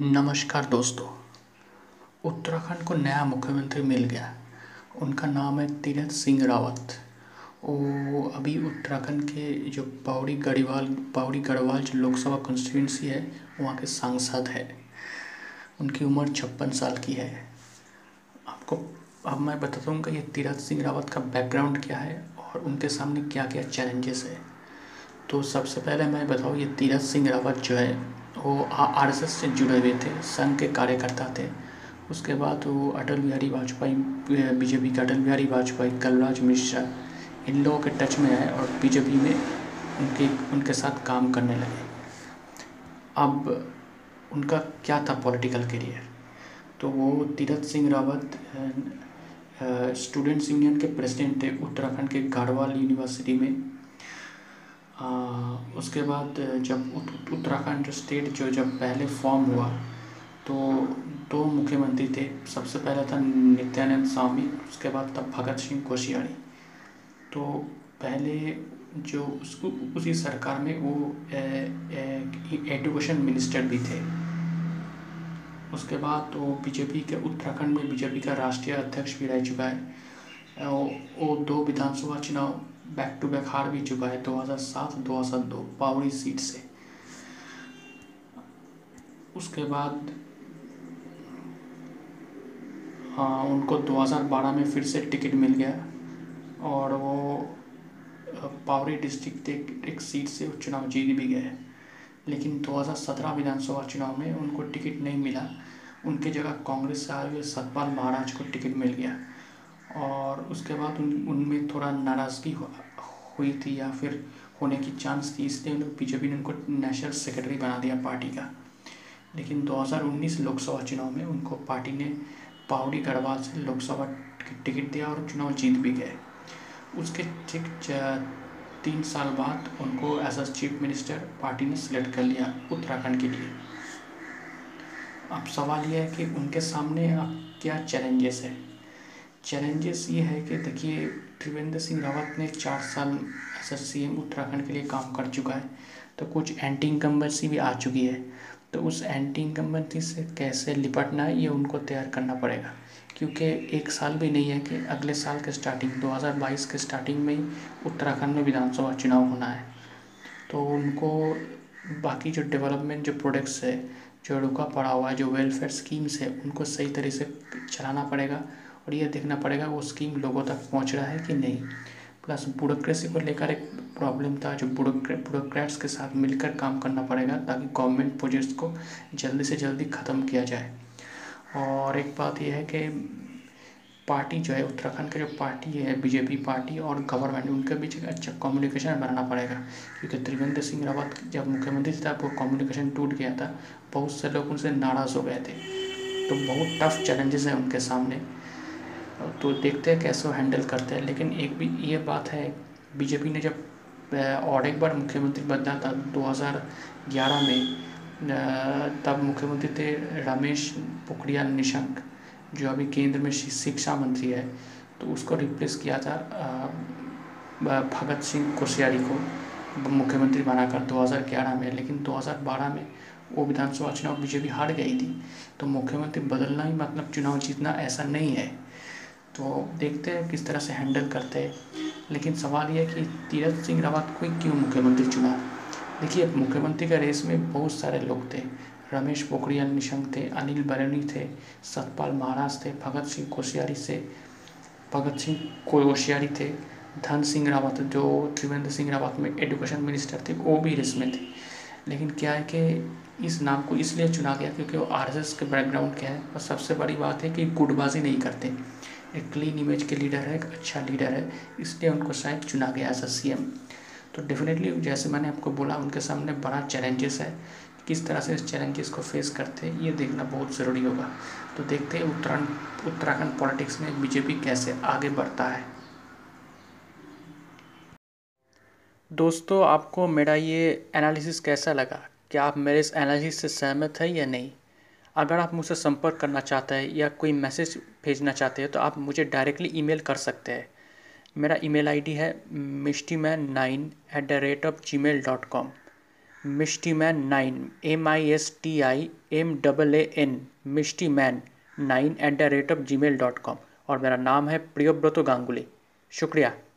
नमस्कार दोस्तों। उत्तराखंड को नया मुख्यमंत्री मिल गया। उनका नाम है तीरथ सिंह रावत। वो अभी उत्तराखंड के जो पौड़ी गढ़वाल पौड़ी गढ़वाल जो लोकसभा कॉन्स्टिट्यूंसी है, वहाँ के सांसद है। उनकी उम्र छप्पन साल की है। आपको, अब मैं बताता हूँ कि ये तीरथ सिंह रावत का बैकग्राउंड क्या है और उनके सामने क्या क्या चैलेंजेस है। तो सबसे पहले मैं बताऊँ, ये तीरथ सिंह रावत जो है वो आर एस एस से जुड़े हुए थे, संघ के कार्यकर्ता थे। उसके बाद वो अटल बिहारी वाजपेयी, बीजेपी के अटल बिहारी वाजपेयी, कलराज मिश्रा, इन लोगों के टच में आए और बीजेपी में उनके उनके साथ काम करने लगे। अब उनका क्या था पॉलिटिकल करियर? तो वो तीरथ सिंह रावत स्टूडेंट्स यूनियन के प्रेसिडेंट थे, उत्तराखंड के गाढ़वाल यूनिवर्सिटी में। उसके बाद जब उत्तराखंड स्टेट जो जब पहले फॉर्म हुआ तो दो मुख्यमंत्री थे। सबसे पहला था नित्यानंद स्वामी, उसके बाद था भगत सिंह कोशियारी। तो पहले जो उसको, उसी सरकार में वो एजुकेशन मिनिस्टर भी थे। उसके बाद वो बीजेपी के, उत्तराखंड में बीजेपी का राष्ट्रीय अध्यक्ष भी रह चुका है। वो दो विधानसभा चुनाव बैक टू बैक हार भी चुका है 2007 2002 पावड़ी सीट से। उसके बाद हाँ उनको 2012 में फिर से टिकट मिल गया। और वो पावरी डिस्ट्रिक्ट एक, एक सीट से चुनाव जीत भी गए। लेकिन 2017 विधानसभा चुनाव में उनको टिकट नहीं मिला। उनके जगह कांग्रेस से आए हुए सतपाल महाराज को टिकट मिल गया। और उसके बाद उन, उनमें थोड़ा नाराज़गी हुई थी या फिर होने की चांस थी, इसलिए उन्हें बीजेपी ने उनको नेशनल सेक्रेटरी बना दिया पार्टी का। लेकिन 2019 लोकसभा चुनाव में उनको पार्टी ने पावड़ी गढ़वाल से लोकसभा टिकट दिया और चुनाव जीत भी गए। उसके ठीक तीन साल बाद उनको as a chief minister party ने सिलेक्ट कर लिया उत्तराखंड के लिए। अब सवाल यह है कि उनके सामने अब क्या चैलेंजेस है? चैलेंजेस ये है कि देखिए, त्रिवेंद्र सिंह रावत ने चार साल as as C M Uttarakhand के लिए काम कर चुका है तो कुछ एंटी इनकम्बेंसी भी आ चुकी है। तो उस एंटी इनकम्बेंसी से कैसे निपटना है, ये उनको तैयार करना पड़ेगा, क्योंकि एक साल भी नहीं है कि अगले साल के स्टार्टिंग 2022 के स्टार्टिंग में ही उत्तराखंड में विधानसभा चुनाव होना है। तो उनको बाकी जो डेवलपमेंट जो प्रोडक्ट्स है, जो रुका पड़ा हुआ है, जो वेलफेयर स्कीम्स है, उनको सही तरीके से चलाना पड़ेगा। और ये देखना पड़ेगा वो स्कीम लोगों तक पहुँच रहा है कि नहीं। प्लस ब्यूरोक्रेसी को लेकर एक प्रॉब्लम था जो ब्यूरोक्रेट्स के साथ मिलकर काम करना पड़ेगा ताकि गवर्नमेंट प्रोजेक्ट्स को जल्दी से जल्दी ख़त्म किया जाए। और एक बात यह है कि पार्टी जो है, उत्तराखंड का जो पार्टी है बीजेपी पार्टी और गवर्नमेंट उनके बीच एक अच्छा कम्युनिकेशन बनाना पड़ेगा। क्योंकि त्रिवेंद्र सिंह रावत जब मुख्यमंत्री था वो कम्युनिकेशन टूट गया था। बहुत से लोग उनसे नाराज़ हो गए थे। तो बहुत टफ चैलेंजेस हैं उनके सामने। तो देखते हैं कैसे वो हैंडल करते हैं। लेकिन एक भी, ये बात है बीजेपी ने जब और एक बार मुख्यमंत्री बदला था 2011 में तब मुख्यमंत्री थे रमेश पोखरियाल निशंक, जो अभी केंद्र में शिक्षा मंत्री है। तो उसको रिप्लेस किया था भगत सिंह कोश्यारी को मुख्यमंत्री बनाकर 2011 में। लेकिन 2012 में वो विधानसभा चुनाव बीजेपी हार गई थी। तो मुख्यमंत्री बदलना ही मतलब चुनाव जीतना ऐसा नहीं है। तो देखते हैं किस तरह से हैंडल करते हैं। लेकिन सवाल यह है कि तीरथ सिंह रावत को क्यों मुख्यमंत्री चुना? देखिए, मुख्यमंत्री का रेस में बहुत सारे लोग थे। रमेश पोखरियाल निशंक थे, अनिल बरेनी थे, सतपाल महाराज थे, भगत सिंह कोश्यारी से, भगत सिंह कोश्यारी थे, धन सिंह रावत जो त्रिवेंद्र सिंह रावत में एजुकेशन मिनिस्टर थे, वो भी रेस में थे। लेकिन क्या है कि इस नाम को इसलिए चुना गया क्योंकि वो आरएसएस के बैकग्राउंड क्या है। और सबसे बड़ी बात है कि गुटबाजी नहीं करते। एक क्लीन इमेज के लीडर है, एक अच्छा लीडर है, इसलिए उनको शायद चुना गया एज अ सी तो डेफिनेटली जैसे मैंने आपको बोला, उनके सामने बड़ा चैलेंजेस है, किस तरह से इस चैलेंजेस को फेस करते हैं, ये देखना बहुत ज़रूरी होगा। तो देखते हैं उत्तराखंड उत्तराखंड पॉलिटिक्स में बीजेपी कैसे आगे बढ़ता है। दोस्तों, आपको मेरा ये एनालिसिस कैसा लगा? क्या आप मेरे इस एनालिसिस से सहमत है या नहीं? अगर आप मुझसे संपर्क करना चाहते हैं या कोई मैसेज भेजना चाहते हैं तो आप मुझे डायरेक्टली ईमेल कर सकते हैं। मेरा ईमेल आईडी है Mishti man nine at the rate of gmail dot com Mishti man nine M I S T I M double A N Mishti man nine at the rate of gmail dot com और मेरा नाम है प्रियोव्रत गांगुली। शुक्रिया।